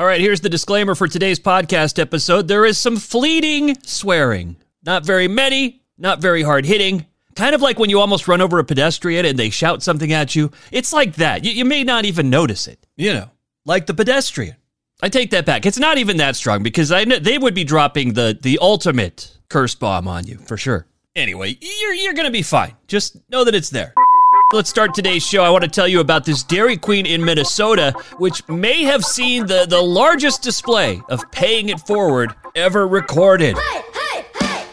All right, here's the disclaimer for today's podcast episode. There is some fleeting swearing. Not very many, not very hard hitting. Kind of like when you almost run over a pedestrian and they shout something at you. It's like that. You, you may not even notice it. You know, like the pedestrian. I take that back. It's not even that strong because I know they would be dropping the the ultimate curse bomb on you for sure. Anyway, you're you're gonna be fine. Just know that it's there. Let's start today's show. I want to tell you about this Dairy Queen in Minnesota, which may have seen the, the largest display of paying it forward ever recorded. Hey, hey, hey!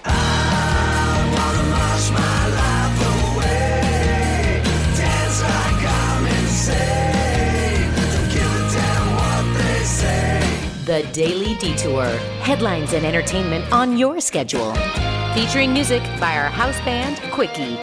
The Daily Detour. Headlines and entertainment on your schedule. Featuring music by our house band, Quickie.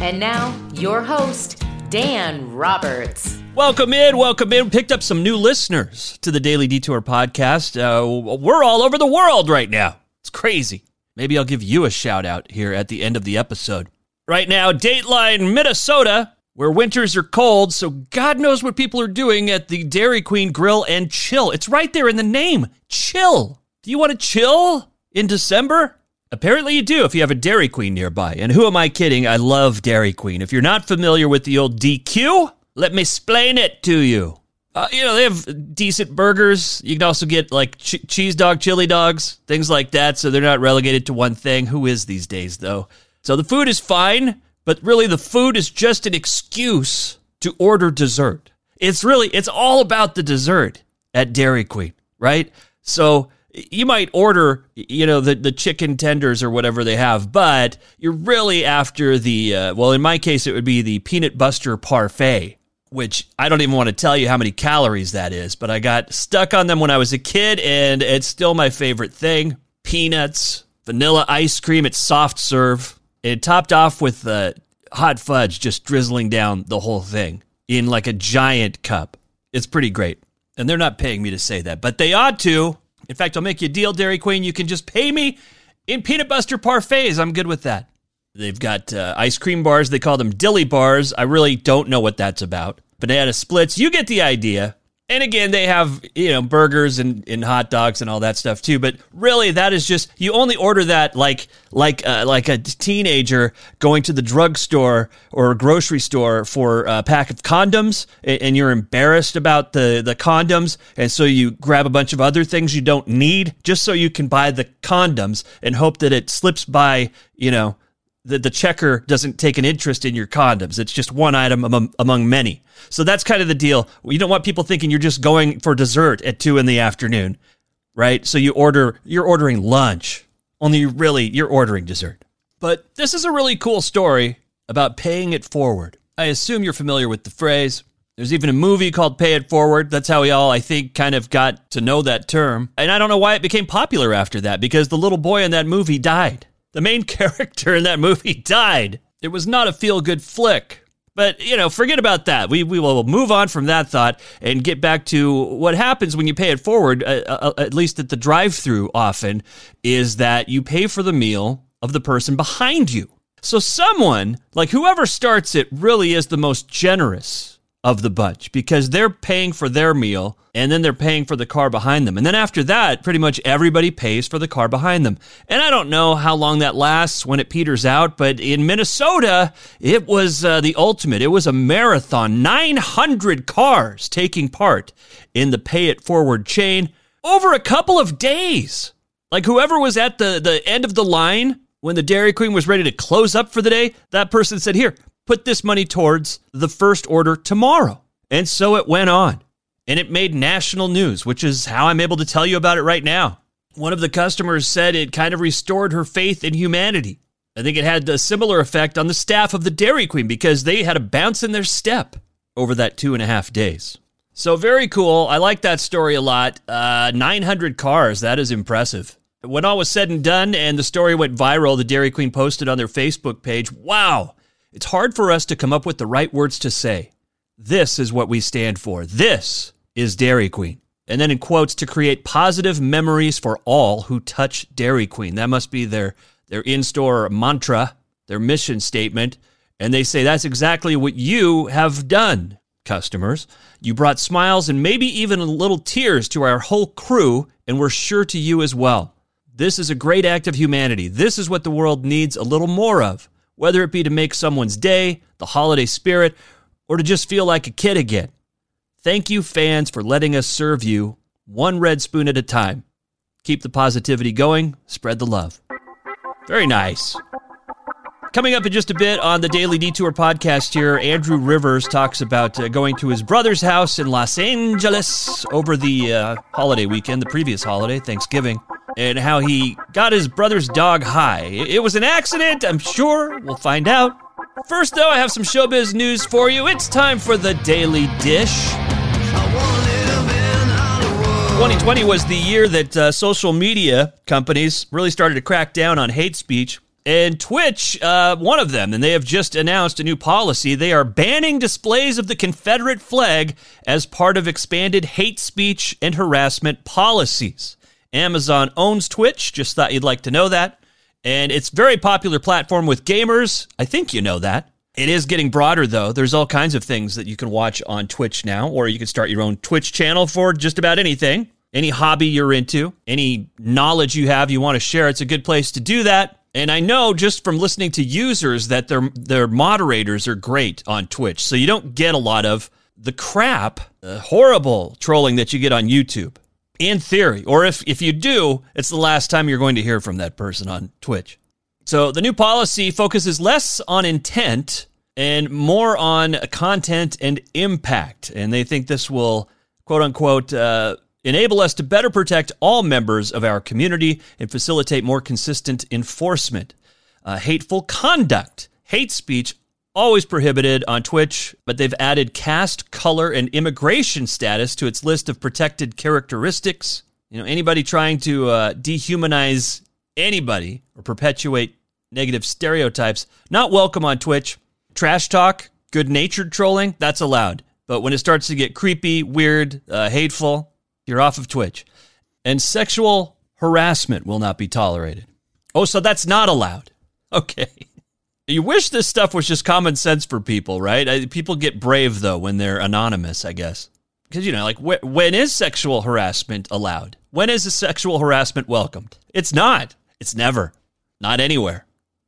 And now, your host, Dan Roberts. Welcome in, welcome in. Picked up some new listeners to the Daily Detour podcast. Uh, we're all over the world right now. It's crazy. Maybe I'll give you a shout out here at the end of the episode. Right now, Dateline, Minnesota, where winters are cold, so God knows what people are doing at the Dairy Queen Grill and Chill. It's right there in the name Chill. Do you want to chill in December? Apparently, you do if you have a Dairy Queen nearby. And who am I kidding? I love Dairy Queen. If you're not familiar with the old DQ, let me explain it to you. Uh, you know, they have decent burgers. You can also get like ch- cheese dog, chili dogs, things like that. So they're not relegated to one thing. Who is these days, though? So the food is fine, but really the food is just an excuse to order dessert. It's really, it's all about the dessert at Dairy Queen, right? So you might order, you know, the, the chicken tenders or whatever they have, but you're really after the, uh, well, in my case, it would be the peanut buster parfait which I don't even want to tell you how many calories that is, but I got stuck on them when I was a kid, and it's still my favorite thing. Peanuts, vanilla ice cream, it's soft serve. It topped off with uh, hot fudge just drizzling down the whole thing in like a giant cup. It's pretty great. And they're not paying me to say that, but they ought to. In fact, I'll make you a deal, Dairy Queen. You can just pay me in peanut butter parfaits. I'm good with that. They've got uh, ice cream bars. They call them dilly bars. I really don't know what that's about. Banana splits. You get the idea. And again, they have, you know, burgers and, and hot dogs and all that stuff too. But really, that is just you only order that like like uh, like a teenager going to the drugstore or grocery store for a pack of condoms, and, and you're embarrassed about the the condoms, and so you grab a bunch of other things you don't need just so you can buy the condoms and hope that it slips by, you know, the, the checker doesn't take an interest in your condoms. It's just one item among, among many. So that's kind of the deal. You don't want people thinking you're just going for dessert at two in the afternoon, right? So you order, you're ordering lunch, only really you're ordering dessert. But this is a really cool story about paying it forward. I assume you're familiar with the phrase. There's even a movie called Pay It Forward. That's how we all, I think, kind of got to know that term. And I don't know why it became popular after that, because the little boy in that movie died. The main character in that movie died. It was not a feel good flick. But, you know, forget about that. We, we will move on from that thought and get back to what happens when you pay it forward, uh, uh, at least at the drive through often, is that you pay for the meal of the person behind you. So, someone, like whoever starts it, really is the most generous of the bunch because they're paying for their meal and then they're paying for the car behind them. And then after that, pretty much everybody pays for the car behind them. And I don't know how long that lasts when it peters out, but in Minnesota, it was uh, the ultimate. It was a marathon, 900 cars taking part in the pay it forward chain over a couple of days. Like whoever was at the, the end of the line when the Dairy Queen was ready to close up for the day, that person said, Here, put this money towards the first order tomorrow. And so it went on. And it made national news, which is how I'm able to tell you about it right now. One of the customers said it kind of restored her faith in humanity. I think it had a similar effect on the staff of the Dairy Queen because they had a bounce in their step over that two and a half days. So, very cool. I like that story a lot. Uh, 900 cars, that is impressive. When all was said and done and the story went viral, the Dairy Queen posted on their Facebook page, wow, it's hard for us to come up with the right words to say. This is what we stand for. This is Dairy Queen. And then in quotes, to create positive memories for all who touch Dairy Queen. That must be their, their in store mantra, their mission statement. And they say that's exactly what you have done. customers. You brought smiles and maybe even a little tears to our whole crew, and we're sure to you as well. This is a great act of humanity. This is what the world needs a little more of, whether it be to make someone's day, the holiday spirit, or to just feel like a kid again. Thank you, fans, for letting us serve you one red spoon at a time. Keep the positivity going, spread the love. Very nice. Coming up in just a bit on the Daily Detour podcast here, Andrew Rivers talks about uh, going to his brother's house in Los Angeles over the uh, holiday weekend, the previous holiday, Thanksgiving, and how he got his brother's dog high. It was an accident, I'm sure. We'll find out. First, though, I have some showbiz news for you. It's time for the Daily Dish. 2020 was the year that uh, social media companies really started to crack down on hate speech. And Twitch, uh, one of them, and they have just announced a new policy. They are banning displays of the Confederate flag as part of expanded hate speech and harassment policies. Amazon owns Twitch, just thought you'd like to know that. And it's very popular platform with gamers. I think you know that. It is getting broader, though. There's all kinds of things that you can watch on Twitch now, or you can start your own Twitch channel for just about anything. Any hobby you're into, any knowledge you have you want to share, it's a good place to do that. And I know just from listening to users that their their moderators are great on Twitch. So you don't get a lot of the crap, the horrible trolling that you get on YouTube. In theory, or if if you do, it's the last time you're going to hear from that person on Twitch. So the new policy focuses less on intent and more on content and impact. And they think this will, quote unquote, uh, enable us to better protect all members of our community and facilitate more consistent enforcement. Uh, hateful conduct, hate speech, always prohibited on Twitch, but they've added caste, color, and immigration status to its list of protected characteristics. You know, anybody trying to uh, dehumanize anybody or perpetuate negative stereotypes, not welcome on Twitch. Trash talk, good natured trolling, that's allowed. But when it starts to get creepy, weird, uh, hateful, you're off of Twitch. And sexual harassment will not be tolerated. Oh, so that's not allowed. Okay. You wish this stuff was just common sense for people, right? People get brave, though, when they're anonymous, I guess. Because, you know, like, wh- when is sexual harassment allowed? When is sexual harassment welcomed? It's not. It's never. Not anywhere.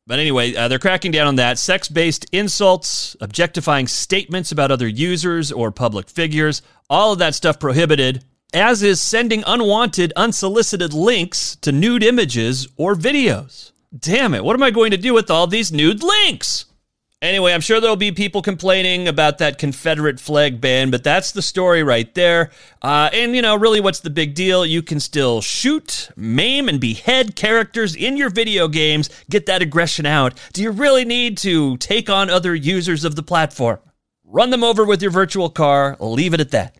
But anyway, uh, they're cracking down on that. Sex based insults, objectifying statements about other users or public figures, all of that stuff prohibited, as is sending unwanted, unsolicited links to nude images or videos. Damn it, what am I going to do with all these nude links? Anyway, I'm sure there'll be people complaining about that Confederate flag ban, but that's the story right there. Uh, and, you know, really, what's the big deal? You can still shoot, maim, and behead characters in your video games, get that aggression out. Do you really need to take on other users of the platform? Run them over with your virtual car, leave it at that.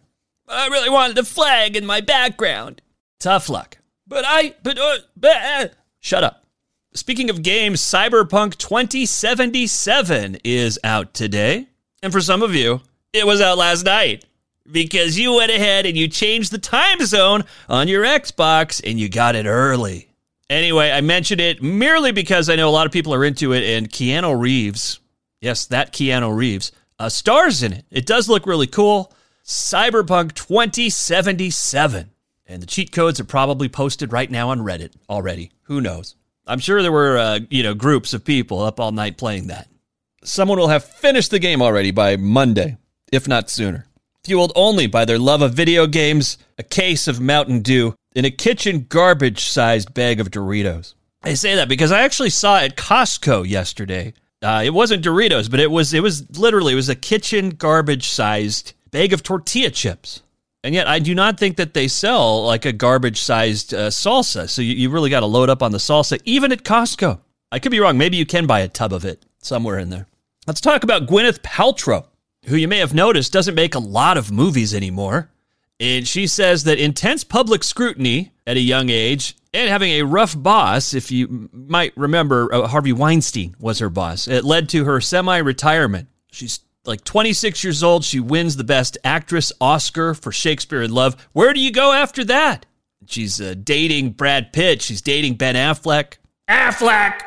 I really wanted the flag in my background. Tough luck. But I, but, uh, but uh. shut up. Speaking of games, Cyberpunk 2077 is out today. And for some of you, it was out last night because you went ahead and you changed the time zone on your Xbox and you got it early. Anyway, I mentioned it merely because I know a lot of people are into it, and Keanu Reeves, yes, that Keanu Reeves, uh, stars in it. It does look really cool. Cyberpunk 2077. And the cheat codes are probably posted right now on Reddit already. Who knows? I'm sure there were, uh, you know, groups of people up all night playing that. Someone will have finished the game already by Monday, if not sooner. Fueled only by their love of video games, a case of Mountain Dew, and a kitchen garbage sized bag of Doritos. I say that because I actually saw at Costco yesterday. Uh, it wasn't Doritos, but it was it was literally it was a kitchen garbage sized bag of tortilla chips. And yet, I do not think that they sell like a garbage sized uh, salsa. So you, you really got to load up on the salsa, even at Costco. I could be wrong. Maybe you can buy a tub of it somewhere in there. Let's talk about Gwyneth Paltrow, who you may have noticed doesn't make a lot of movies anymore. And she says that intense public scrutiny at a young age and having a rough boss, if you might remember, uh, Harvey Weinstein was her boss, it led to her semi retirement. She's like 26 years old. She wins the Best Actress Oscar for Shakespeare in Love. Where do you go after that? She's uh, dating Brad Pitt. She's dating Ben Affleck. Affleck!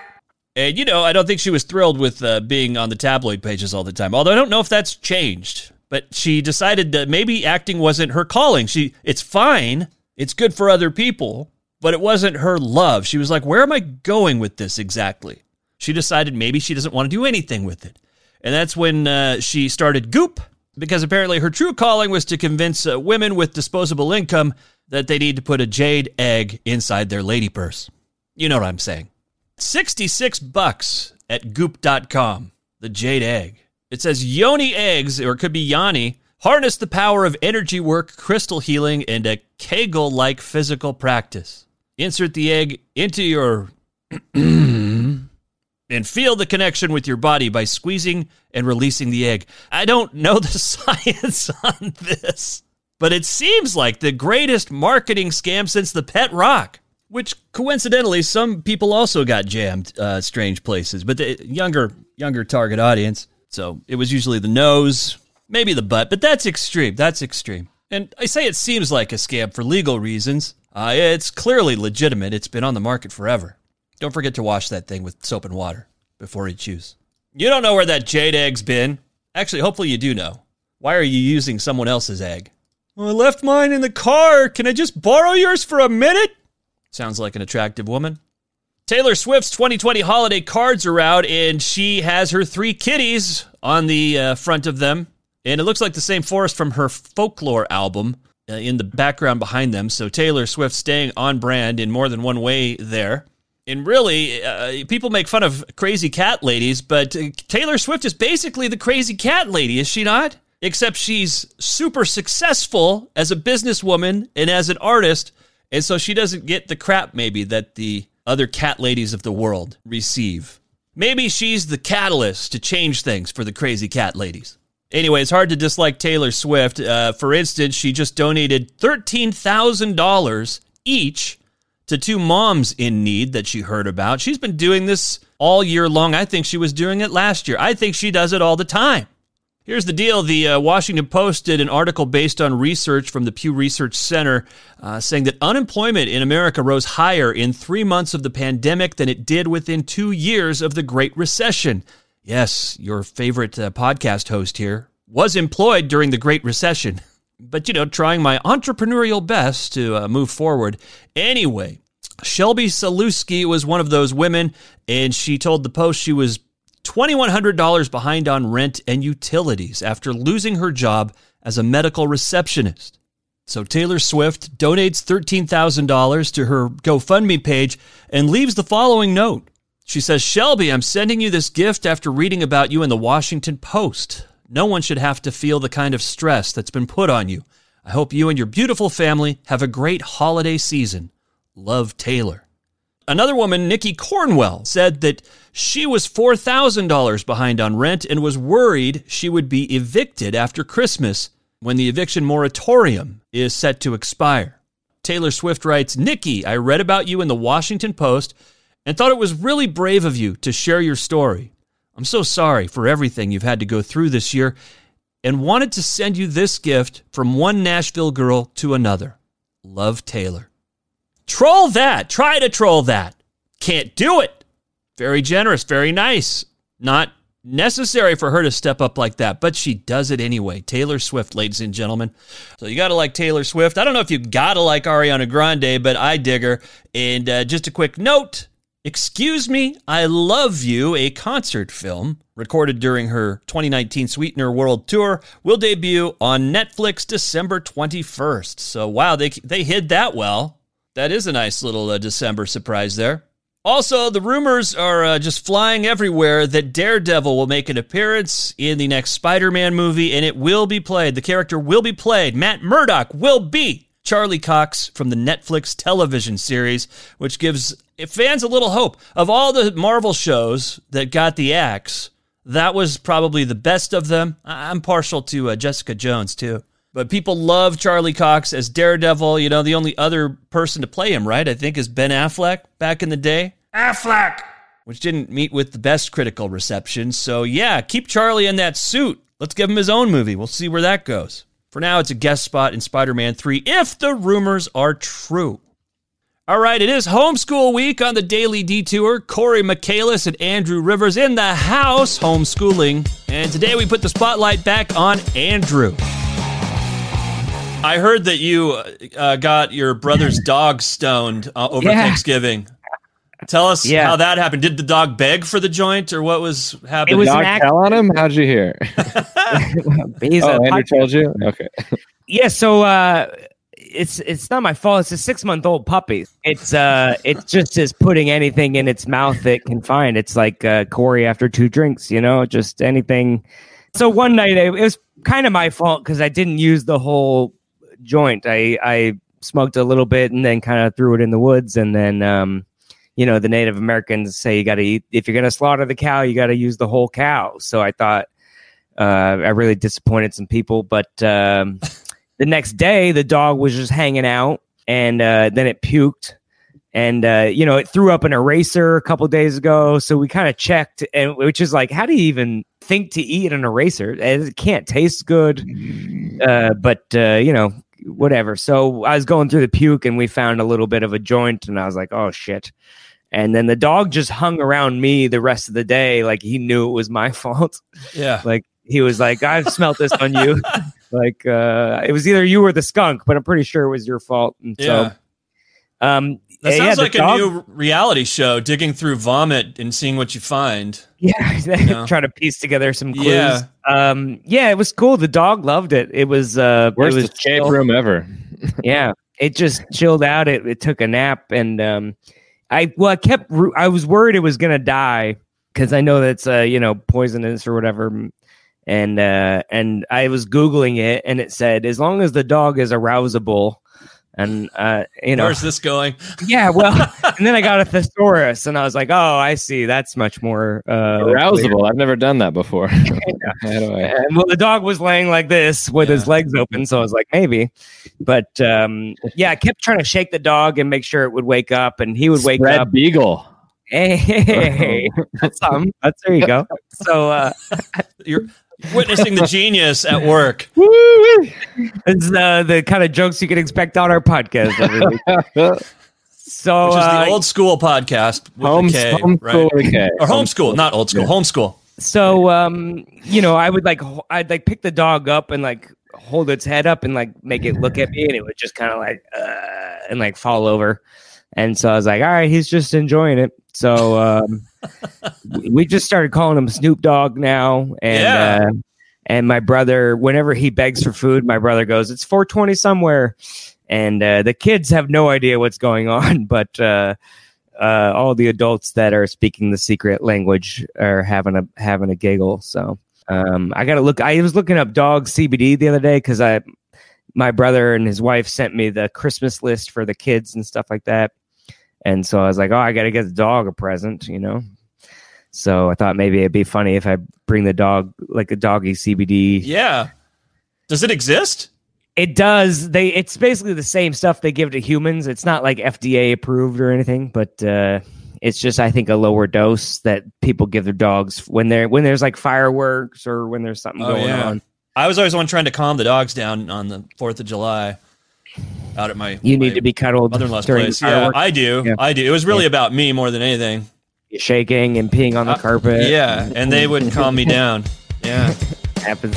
And, you know, I don't think she was thrilled with uh, being on the tabloid pages all the time. Although I don't know if that's changed. but she decided that maybe acting wasn't her calling. She it's fine. It's good for other people, but it wasn't her love. She was like, "Where am I going with this exactly?" She decided maybe she doesn't want to do anything with it. And that's when uh, she started Goop because apparently her true calling was to convince uh, women with disposable income that they need to put a jade egg inside their lady purse. You know what I'm saying. 66 bucks at goop.com. The jade egg. It says Yoni eggs, or it could be Yanni, harness the power of energy work, crystal healing, and a Kegel like physical practice. Insert the egg into your. and feel the connection with your body by squeezing and releasing the egg. I don't know the science on this, but it seems like the greatest marketing scam since the pet rock which coincidentally some people also got jammed uh, strange places but the younger younger target audience. So it was usually the nose maybe the butt but that's extreme. That's extreme. And i say it seems like a scam for legal reasons. Uh, it's clearly legitimate. It's been on the market forever don't forget to wash that thing with soap and water before you choose you don't know where that jade egg's been actually hopefully you do know why are you using someone else's egg well, i left mine in the car can i just borrow yours for a minute Sounds like an attractive woman. Taylor Swift's 2020 holiday cards are out, and she has her three kitties on the uh, front of them. And it looks like the same forest from her folklore album uh, in the background behind them. So Taylor Swift staying on brand in more than one way there. And really, uh, people make fun of crazy cat ladies, but uh, Taylor Swift is basically the crazy cat lady, is she not? Except she's super successful as a businesswoman and as an artist and so she doesn't get the crap, maybe, that the other cat ladies of the world receive. Maybe she's the catalyst to change things for the crazy cat ladies. Anyway, it's hard to dislike Taylor Swift. Uh, for instance, she just donated $13,000 each to two moms in need that she heard about. She's been doing this all year long. I think she was doing it last year. I think she does it all the time. Here's the deal the uh, Washington Post did an article based on research from the Pew Research Center uh, saying that unemployment in America rose higher in three months of the pandemic than it did within two years of the Great Recession. Yes, your favorite uh, podcast host here was employed during the Great Recession, but you know, trying my entrepreneurial best to uh, move forward. Anyway, Shelby Saluski was one of those women, and she told the Post she was $2,100 behind on rent and utilities after losing her job as a medical receptionist. So Taylor Swift donates $13,000 to her GoFundMe page and leaves the following note. She says, Shelby, I'm sending you this gift after reading about you in the Washington Post. No one should have to feel the kind of stress that's been put on you. I hope you and your beautiful family have a great holiday season. Love, Taylor. Another woman, Nikki Cornwell, said that she was $4,000 behind on rent and was worried she would be evicted after Christmas when the eviction moratorium is set to expire. Taylor Swift writes Nikki, I read about you in the Washington Post and thought it was really brave of you to share your story. I'm so sorry for everything you've had to go through this year and wanted to send you this gift from one Nashville girl to another. Love Taylor. Troll that. Try to troll that. Can't do it. Very generous, very nice. Not necessary for her to step up like that, but she does it anyway. Taylor Swift, ladies and gentlemen. So you got to like Taylor Swift. I don't know if you got to like Ariana Grande, but I dig her. And uh, just a quick note Excuse Me, I Love You, a concert film recorded during her 2019 Sweetener World Tour, will debut on Netflix December 21st. So, wow, they, they hid that well. That is a nice little uh, December surprise there. Also, the rumors are uh, just flying everywhere that Daredevil will make an appearance in the next Spider Man movie, and it will be played. The character will be played. Matt Murdock will be Charlie Cox from the Netflix television series, which gives fans a little hope. Of all the Marvel shows that got the axe, that was probably the best of them. I'm partial to uh, Jessica Jones, too. But people love Charlie Cox as Daredevil. You know, the only other person to play him, right, I think, is Ben Affleck back in the day. Affleck! Which didn't meet with the best critical reception. So, yeah, keep Charlie in that suit. Let's give him his own movie. We'll see where that goes. For now, it's a guest spot in Spider Man 3 if the rumors are true. All right, it is homeschool week on the Daily Detour. Corey Michaelis and Andrew Rivers in the house homeschooling. And today we put the spotlight back on Andrew. I heard that you uh, got your brother's dog stoned uh, over yeah. Thanksgiving. Tell us yeah. how that happened. Did the dog beg for the joint, or what was happening? It was dog act- tell on him. How'd you hear? oh, Andrew told you. Okay. Yeah. So uh, it's it's not my fault. It's a six month old puppy. It's uh it just is putting anything in its mouth it can find. It's like uh, Corey after two drinks, you know, just anything. So one night it, was kind of my fault because I didn't use the whole joint. I I smoked a little bit and then kind of threw it in the woods and then um you know the Native Americans say you got to eat if you're going to slaughter the cow you got to use the whole cow. So I thought uh, I really disappointed some people, but um, the next day the dog was just hanging out and uh, then it puked and uh, you know it threw up an eraser a couple days ago. So we kind of checked and which is like how do you even think to eat an eraser? It can't taste good uh, but uh, you know whatever. So i was going through the puke and we found a little bit of a joint and i was like oh shit. And then the dog just hung around me the rest of the day like he knew it was my fault. Yeah. Like he was like i've smelt this on you like uh, it was either you or the skunk, but I'm pretty sure it was your fault. And yeah. so, um, that sounds yeah, like dog, a new reality show, digging through vomit and seeing what you find. Yeah, you know? trying to piece together some clues. Yeah. Um, yeah, it was cool. The dog loved it. It was uh, worst it was escape room ever. yeah, it just chilled out. It, it took a nap, and um, I well, I kept. I was worried it was gonna die because I know that's uh, you know poisonous or whatever and uh, and I was googling it, and it said as long as the dog is arousable, and uh, you know, where's this going? Yeah, well, and then I got a thesaurus, and I was like, oh, I see, that's much more uh, arousable. Clear. I've never done that before. and, well, the dog was laying like this with yeah. his legs open, so I was like, maybe, but um, yeah, I kept trying to shake the dog and make sure it would wake up, and he would wake Spread up. Beagle. Hey, that's something. That's there you go. So uh, you're witnessing the genius at work. it's uh, the kind of jokes you can expect on our podcast every week. So, Which is the uh, old school podcast with home, K, homeschool right? or homeschool, not old school, yeah. homeschool. So, um, you know, I would like, I'd like pick the dog up and like hold its head up and like make it look at me, and it would just kind of like, uh, and like fall over. And so I was like, all right, he's just enjoying it. So um, we just started calling him Snoop Dogg now, and yeah. uh, and my brother, whenever he begs for food, my brother goes, "It's 420 somewhere," and uh, the kids have no idea what's going on, but uh, uh, all the adults that are speaking the secret language are having a having a giggle. So um, I got to look. I was looking up dog CBD the other day because I my brother and his wife sent me the Christmas list for the kids and stuff like that. And so I was like, oh, I got to get the dog a present, you know? So I thought maybe it'd be funny if I bring the dog, like a doggy CBD. Yeah. Does it exist? It does. They it's basically the same stuff they give to humans. It's not like FDA approved or anything, but uh, it's just I think a lower dose that people give their dogs when they're when there's like fireworks or when there's something oh, going yeah. on. I was always the one trying to calm the dogs down on the Fourth of July out at my you my need to be cuddled mother-in-law's place. Yeah, I do. Yeah. I do. It was really yeah. about me more than anything. Shaking and peeing on the uh, carpet. Yeah, and they wouldn't calm me down. Yeah, happens.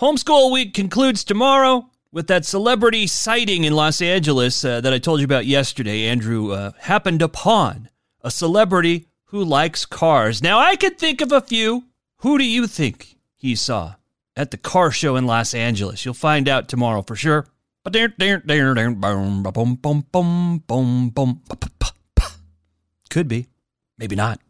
Homeschool week concludes tomorrow with that celebrity sighting in Los Angeles uh, that I told you about yesterday. Andrew uh, happened upon a celebrity who likes cars. Now I could think of a few. Who do you think he saw? At the car show in Los Angeles. You'll find out tomorrow for sure. Could be, maybe not.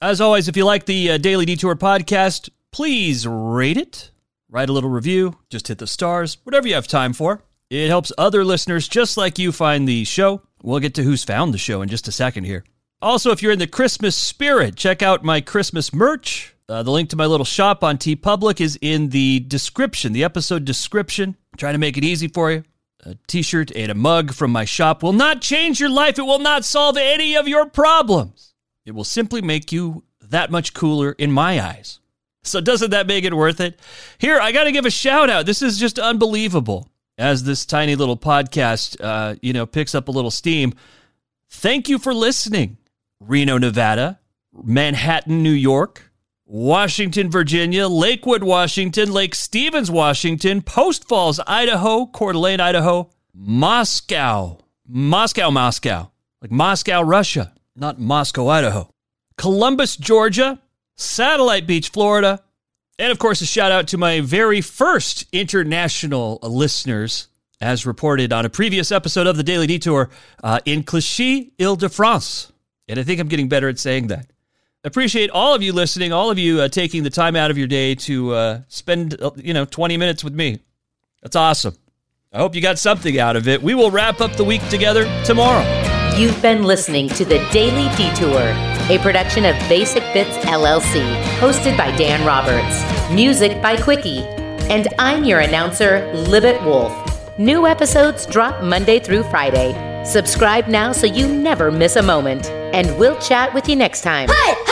As always, if you like the uh, Daily Detour podcast, please rate it, write a little review, just hit the stars, whatever you have time for. It helps other listeners just like you find the show. We'll get to who's found the show in just a second here. Also, if you're in the Christmas spirit, check out my Christmas merch. Uh, the link to my little shop on TeePublic is in the description, the episode description. I'm trying to make it easy for you. A t shirt and a mug from my shop will not change your life. It will not solve any of your problems. It will simply make you that much cooler in my eyes. So, doesn't that make it worth it? Here, I got to give a shout out. This is just unbelievable. as this tiny little podcast, uh, you know, picks up a little steam. Thank you for listening. Reno, Nevada, Manhattan, New York, Washington, Virginia, Lakewood, Washington, Lake Stevens, Washington, Post Falls, Idaho, Coeur d'Alene, Idaho, Moscow, Moscow, Moscow, like Moscow, Russia, not Moscow, Idaho, Columbus, Georgia, Satellite Beach, Florida, and of course, a shout out to my very first international listeners, as reported on a previous episode of the Daily Detour uh, in Clichy, Ile de France. And I think I'm getting better at saying that. Appreciate all of you listening, all of you uh, taking the time out of your day to uh, spend, uh, you know, 20 minutes with me. That's awesome. I hope you got something out of it. We will wrap up the week together tomorrow. You've been listening to the Daily Detour, a production of Basic Bits LLC, hosted by Dan Roberts, music by Quickie, and I'm your announcer, Libet Wolf. New episodes drop Monday through Friday. Subscribe now so you never miss a moment, and we'll chat with you next time. Hey!